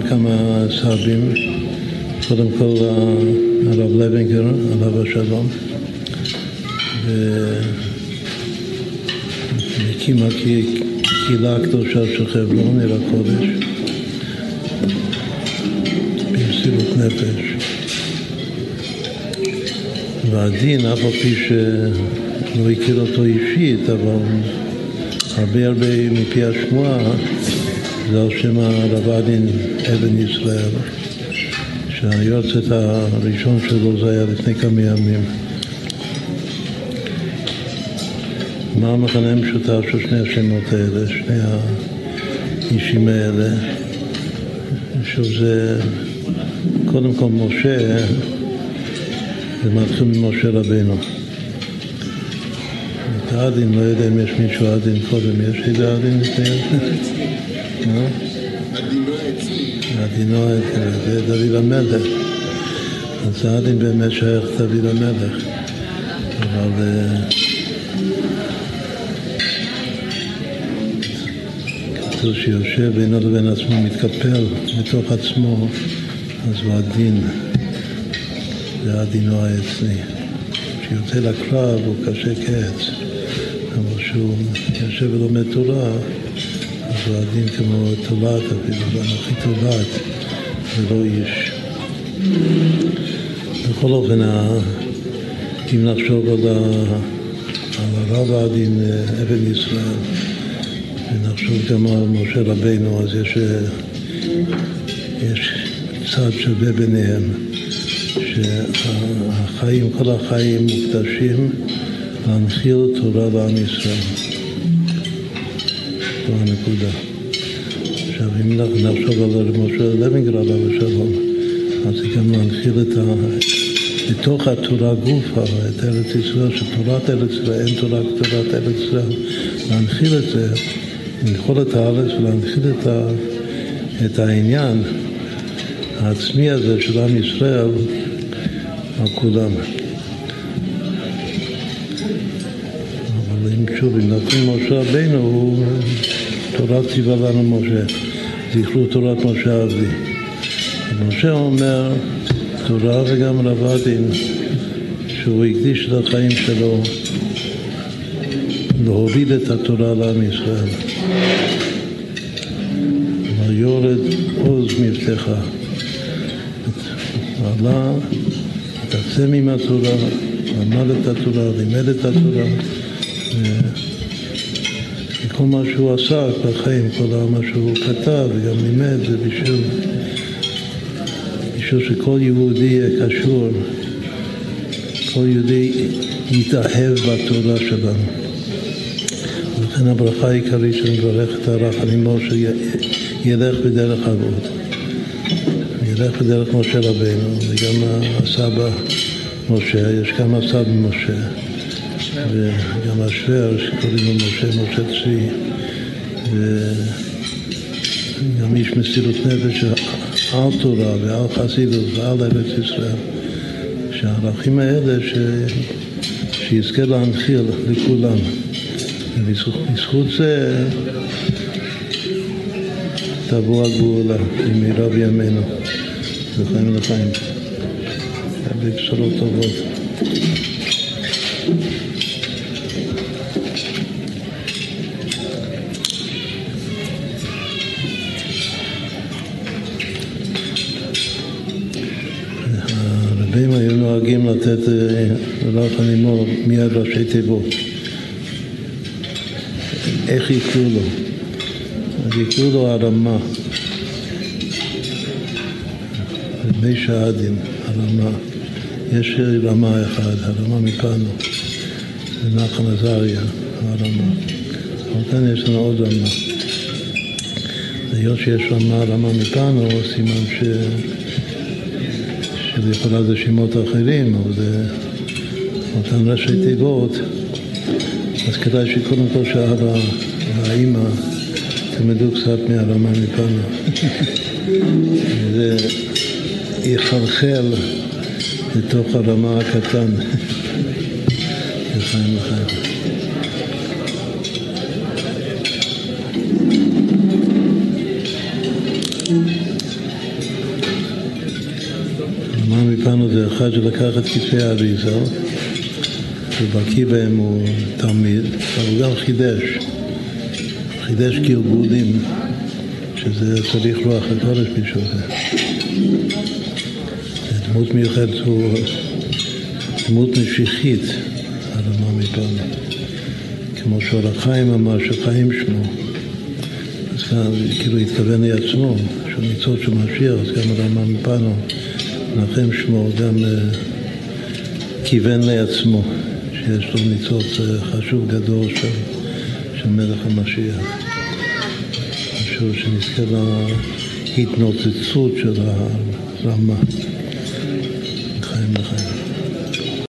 כמה סבים, קודם כל הרב לוינגר, עליו השלום, והקים הקהילה הקדושה של חברון, עיר הקודש, במסירות נפש. והדין, אף על פי שלא הכיר אותו אישית, אבל הרבה הרבה מפי השמועה זה על שם הרב עדין אבן ישראל, שהיורצת הראשון שלו זה היה לפני כמה ימים. מה המכנה המשותף של שני השמות האלה, שני האישים האלה? שזה קודם כל משה, זה מתחיל ממשה רבינו. את העדין, לא יודע אם יש מישהו עדין קודם, יש איזה עדין לפני זה? עדינו זה דוד המלך. אז העדין באמת שייך דוד המלך. אבל כתוב שיושב בינו לבין עצמו מתקפל בתוך עצמו, אז הוא עדין. זה עדינו העצמי. כשיוצא לקרב הוא קשה כעץ, אבל כשהוא יושב ולומד תורה הוא עדין כמו תולעת אפילו, ואנוכי תולעת ולא איש. בכל אופן, אם נחשוב על, הרב העדין אבן ישראל, ונחשוב גם על משה רבינו, אז יש, יש צד שווה ביניהם, שהחיים, כל החיים מוקדשים להנחיל תורה לעם ישראל. זו הנקודה. עכשיו, אם נחשוב על משה לוינגר עליו השלום, אז זה גם להנחיל את ה... בתוך התורה גופה, את ארץ ישראל, שתורת ארץ ישראל, אין תורה כתורת ארץ ישראל, להנחיל את זה, לנחול את הארץ ולהנחיל את, ה... את העניין העצמי הזה של עם ישראל על כולם. אבל אם שוב, אם נתון משה רבינו, הוא... תורה ציווה לנו משה, זכרו תורת משה אבי. משה אומר תורה וגם רב עדין, שהוא הקדיש את החיים שלו להוביל את התורה לעם ישראל. ויורד עוז מבטחה. עלה, התעצם עם התורה, למד את התורה, לימד את התורה. כל מה שהוא עשה בחיים, כל מה שהוא כתב וגם לימד, זה בשביל, בשביל שכל יהודי יהיה קשור, כל יהודי יתאהב בתורה שלנו. ולכן הברכה העיקרית שאני מברך את הרח אני משה, ילך בדרך אבות. ילך בדרך משה רבינו, וגם הסבא משה, יש כמה סבא משה. וגם השוור שקוראים לו משה, משה צבי, וגם איש מסירות נפש על תורה ועל חסידות ועל ארץ ישראל, שהערכים האלה ש... שיזכה להנחיל לכולם. ובזכות זה תבוא הגאולה במהרה בימינו, לחיים לחיים. הרבה בשורות טובות. הרבים היו נוהגים לתת רב הנימור מיד ראשי תיבות. איך יקראו לו? אז יקראו לו הרמה. מי שעדין, הרמה. יש רמה אחד, הרמה מפנו, ונחם עזריה, הרמה. אבל כאן יש לנו עוד רמה. היות שיש רמה, רמה מפנו, סימן ש... שלכאורה זה שמות אחרים, אבל זה אותן ראשי תיבות, אז כדאי שקודם כל שהאבא והאימא תלמדו קצת מהרמה מפנו. זה יחלחל לתוך הרמה הקטן. לחיים לחיים. אחד שלקח את כתבי האריזה, ובקיא בהם הוא תלמיד, אבל הוא גם חידש. חידש גלגולים, שזה צריך רוח הקודש בשביל זה. דמות מיוחדת הוא דמות משיחית, הרמה מפנו. כמו שאור החיים אמר שחיים שמו. אז כאן כאילו התכוון לעצמו, שהוא ניצוץ של משיח, אז גם הרמה מפנו, נחם שמו גם אה, כיוון לעצמו, שיש לו ניצוץ אה, חשוב גדול של, של מלך המשיח. חשוב שנזכה להתנוצצות של הרמה. חיים לחיים.